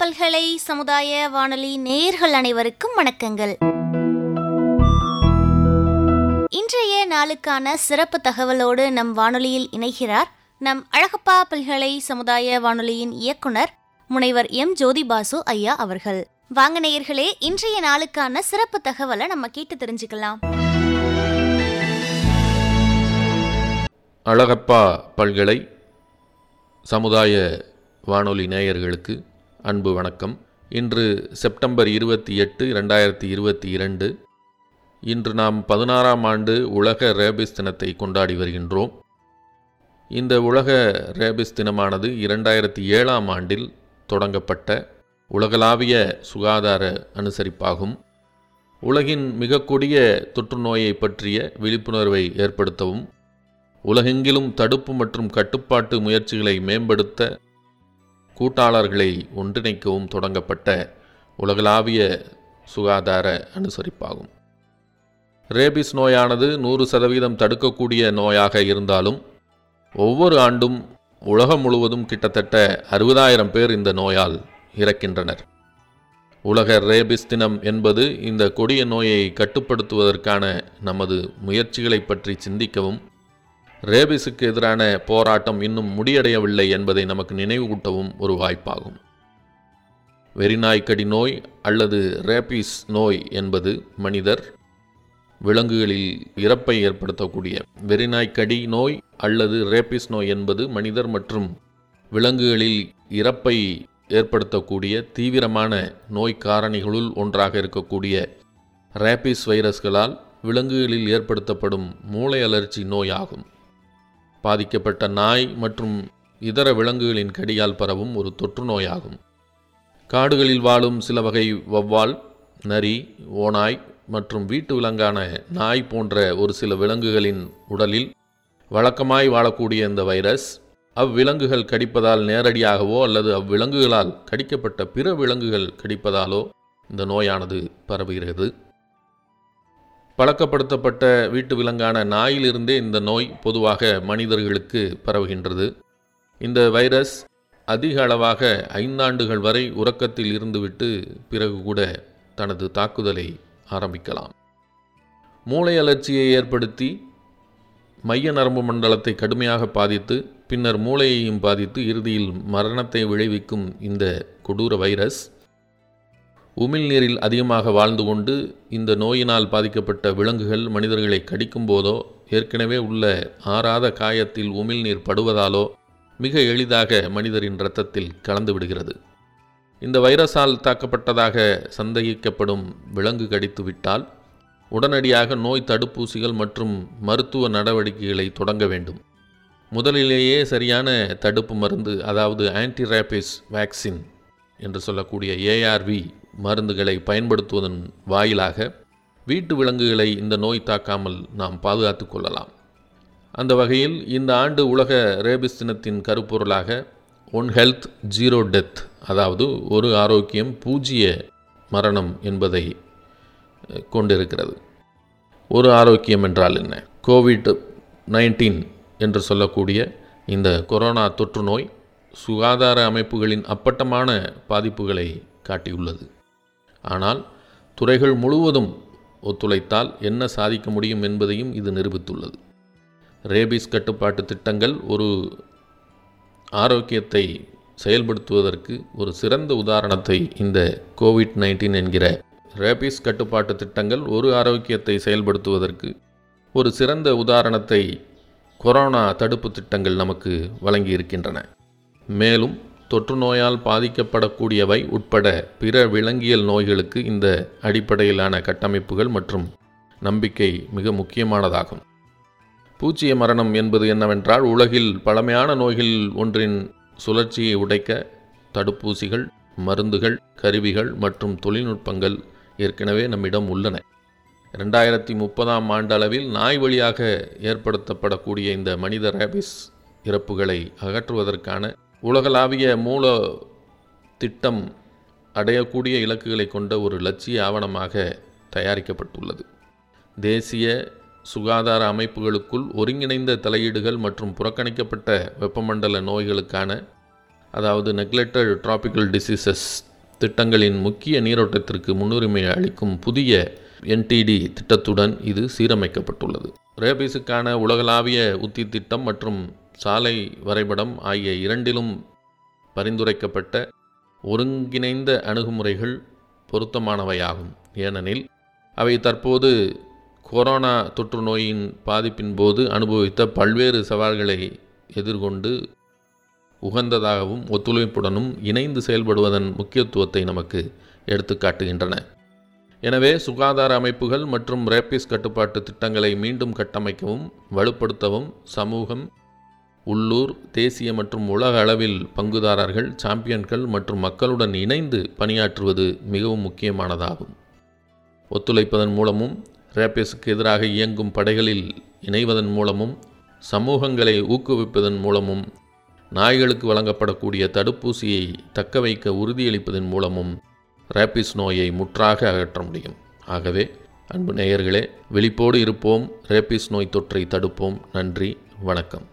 பல்கலை சமுதாய வானொலி நேயர்கள் அனைவருக்கும் வணக்கங்கள். இன்றைய நாளுக்கான சிறப்பு தகவலோடு நம் வானொலியில் இணைகிறார் நம் அழகப்பா பல்கலை சமுதாய வானொலியின் இயக்குனர் முனைவர் எம். ஜோதி பாசு ஐயா அவர்கள். வாங்க நேயர்களே இன்றைய நாளுக்கான சிறப்பு தகவலை நம்ம கேட்டு தெரிஞ்சுக்கலாம். அழகப்பா பல்கலை சமுதாய வானொலி நேயர்களுக்கு அன்பு வணக்கம். இன்று செப்டம்பர் இருபத்தி எட்டு ரெண்டாயிரத்தி இருபத்தி இரண்டு. இன்று நாம் பதினாறாம் ஆண்டு உலக ரேபிஸ் தினத்தை கொண்டாடி வருகின்றோம். இந்த உலக ரேபிஸ் தினமானது இரண்டாயிரத்தி ஏழாம் ஆண்டில் தொடங்கப்பட்ட உலகளாவிய சுகாதார அனுசரிப்பாகும். உலகின் மிக கொடிய தொற்றுநோயை பற்றிய விழிப்புணர்வை ஏற்படுத்தவும் உலகெங்கிலும் தடுப்பு மற்றும் கட்டுப்பாட்டு முயற்சிகளை மேம்படுத்த கூட்டாளர்களை ஒன்றிணைக்கவும் தொடங்கப்பட்ட உலகளாவிய சுகாதார அனுசரிப்பாகும். ரேபிஸ் நோயானது நூறு சதவீதம் தடுக்கக்கூடிய நோயாக இருந்தாலும் ஒவ்வொரு ஆண்டும் உலகம் முழுவதும் கிட்டத்தட்ட அறுபதாயிரம் பேர் இந்த நோயால் இறக்கின்றனர். உலக ரேபிஸ் தினம் என்பது இந்த கொடிய நோயை கட்டுப்படுத்துவதற்கான நமது முயற்சிகளை பற்றி சிந்திக்கவும் ரேபிஸுக்கு எதிரான போராட்டம் இன்னும் முடியடையவில்லை என்பதை நமக்கு நினைவூட்டவும் ஒரு வாய்ப்பாகும். வெறிநாய்க்கடி நோய் அல்லது ரேபிஸ் நோய் என்பது மனிதர் விலங்குகளில் இறப்பை ஏற்படுத்தக்கூடிய வெறிநாய்க்கடி நோய் அல்லது ரேபிஸ் நோய் என்பது மனிதர் மற்றும் விலங்குகளில் இறப்பை ஏற்படுத்தக்கூடிய தீவிரமான நோய் காரணிகளுள் ஒன்றாக இருக்கக்கூடிய ரேபிஸ் வைரஸ்களால் விலங்குகளில் ஏற்படுத்தப்படும் மூளை அலர்ச்சி நோய் ஆகும் பாதிக்கப்பட்ட நாய் மற்றும் இதர விலங்குகளின் கடியால் பரவும் ஒரு தொற்று நோயாகும். காடுகளில் வாழும் சில வகை வவ்வால் நரி ஓநாய் மற்றும் வீட்டு விலங்கான நாய் போன்ற ஒரு சில விலங்குகளின் உடலில் வழக்கமாய் வாழக்கூடிய இந்த வைரஸ் அவ்விலங்குகள் கடிப்பதால் நேரடியாகவோ அல்லது அவ்விலங்குகளால் கடிக்கப்பட்ட பிற விலங்குகள் கடிப்பதாலோ இந்த நோயானது பரவுகிறது. பழக்கப்படுத்தப்பட்ட வீட்டு விலங்கான நாயிலிருந்தே இந்த நோய் பொதுவாக மனிதர்களுக்கு பரவுகின்றது. இந்த வைரஸ் அதிக அளவாக ஐந்தாண்டுகள் வரை உறக்கத்தில் இருந்துவிட்டு பிறகு கூட தனது தாக்குதலை ஆரம்பிக்கலாம். மூளை அலர்ச்சியை ஏற்படுத்தி மைய நரம்பு மண்டலத்தை கடுமையாக பாதித்து பின்னர் மூளையையும் பாதித்து இறுதியில் மரணத்தை விளைவிக்கும் இந்த கொடூர வைரஸ் உமிழ்நீரில் அதிகமாக வாழ்ந்து கொண்டு இந்த நோயினால் பாதிக்கப்பட்ட விலங்குகள் மனிதர்களை கடிக்கும் போதோ ஏற்கனவே உள்ள ஆறாத காயத்தில் உமிழ்நீர் படுவதாலோ மிக எளிதாக மனிதரின் இரத்தத்தில் கலந்து விடுகிறது. இந்த வைரஸால் தாக்கப்பட்டதாக சந்தேகிக்கப்படும் விலங்கு கடித்துவிட்டால் உடனடியாக நோய் தடுப்பூசிகள் மற்றும் மருத்துவ நடவடிக்கைகளை தொடங்க வேண்டும். முதலிலேயே சரியான தடுப்பு மருந்து அதாவது ஆன்டி ரேபிஸ் வேக்சின் என்று சொல்லக்கூடிய ஏஆர்வி மருந்துகளை பயன்படுத்துவதன் வாயிலாக வீட்டு விலங்குகளை இந்த நோய் தாக்காமல் நாம் பாதுகாத்து கொள்ளலாம். அந்த வகையில் இந்த ஆண்டு உலக ரேபிஸ் தினத்தின் கருப்பொருளாக ஒன் ஹெல்த் ஜீரோ டெத் அதாவது ஒரு ஆரோக்கியம் பூஜ்ய மரணம் என்பதை கொண்டிருக்கிறது. ஒரு ஆரோக்கியம் என்றால் என்ன? கோவிட் நைன்டீன் என்று சொல்லக்கூடிய இந்த கொரோனா தொற்று நோய் சுகாதார அமைப்புகளின் அப்பட்டமான பாதிப்புகளை காட்டியுள்ளது. ஆனால் துறைகள் முழுவதும் ஒத்துழைத்தால் என்ன சாதிக்க முடியும் என்பதையும் இது நிரூபித்துள்ளது. ரேபிஸ் கட்டுப்பாட்டு திட்டங்கள் ஒரு ஆரோக்கியத்தை செயல்படுத்துவதற்கு ஒரு சிறந்த உதாரணத்தை இந்த கோவிட் நைன்டீன் என்கிற ரேபிஸ் கட்டுப்பாட்டு திட்டங்கள் ஒரு ஆரோக்கியத்தை செயல்படுத்துவதற்கு ஒரு சிறந்த உதாரணத்தை கொரோனா தடுப்பு திட்டங்கள் நமக்கு வழங்கி இருக்கின்றன மேலும் தொற்று நோயால் பாதிக்கப்படக்கூடியவை உட்பட பிற விலங்கியல் நோய்களுக்கு இந்த அடிப்படையிலான கட்டமைப்புகள் மற்றும் நம்பிக்கை மிக முக்கியமானதாகும். பூச்சிய மரணம் என்பது என்னவென்றால் உலகில் பழமையான நோய்கள் ஒன்றின் சுழற்சியை உடைக்க தடுப்பூசிகள் மருந்துகள் கருவிகள் மற்றும் தொழில்நுட்பங்கள் ஏற்கனவே நம்மிடம் உள்ளன. ரெண்டாயிரத்தி முப்பதாம் ஆண்டளவில் நாய் வழியாக ஏற்படுத்தப்படக்கூடிய இந்த மனித ரேபிஸ் இறப்புகளை அகற்றுவதற்கான உலகளாவிய மூல திட்டம் அடையக்கூடிய இலக்குகளை கொண்ட ஒரு லட்சிய ஆவணமாக தயாரிக்கப்பட்டுள்ளது. தேசிய சுகாதார அமைப்புகளுக்குள் ஒருங்கிணைந்த தலையீடுகள் மற்றும் புறக்கணிக்கப்பட்ட வெப்பமண்டல நோய்களுக்கான அதாவது நெக்லெக்டட் டிராபிக்கல் டிசீசஸ் திட்டங்களின் முக்கிய நீரோட்டத்திற்கு முன்னுரிமை அளிக்கும் புதிய என்டிடி திட்டத்துடன் இது சீரமைக்கப்பட்டுள்ளது. ரேபிஸுக்கான உலகளாவிய உத்தி திட்டம் மற்றும் சாலை வரைபடம் ஆகிய இரண்டிலும் பரிந்துரைக்கப்பட்ட ஒருங்கிணைந்த அணுகுமுறைகள் பொருத்தமானவையாகும். ஏனெனில் அவை தற்போது கொரோனா தொற்று நோயின் பாதிப்பின் போது அனுபவித்த பல்வேறு சவால்களை எதிர்கொண்டு உகந்ததாகவும் ஒத்துழைப்புடனும் இணைந்து செயல்படுவதன் முக்கியத்துவத்தை நமக்கு எடுத்துக்காட்டுகின்றன எனவே சுகாதார அமைப்புகள் மற்றும் ரேபிஸ் கட்டுப்பாட்டு திட்டங்களை மீண்டும் கட்டமைக்கவும் வலுப்படுத்தவும் சமூகம் உள்ளூர் தேசிய மற்றும் உலக அளவில் பங்குதாரர்கள் சாம்பியன்கள் மற்றும் மக்களுடன் இணைந்து பணியாற்றுவது மிகவும் முக்கியமானதாகும். ஒத்துழைப்பதன் மூலமும் ரேபிஸுக்கு எதிராக இயங்கும் படைகளில் இணைவதன் மூலமும் சமூகங்களை ஊக்குவிப்பதன் மூலமும் நாய்களுக்கு வழங்கப்படக்கூடிய தடுப்பூசியை தக்க வைக்க உறுதியளிப்பதன் மூலமும் ரேபிஸ் நோயை முற்றாக அகற்ற முடியும். ஆகவே அன்பு நேயர்களே விழிப்போடு இருப்போம். ரேபிஸ் நோய் தொற்றை தடுப்போம். நன்றி வணக்கம்.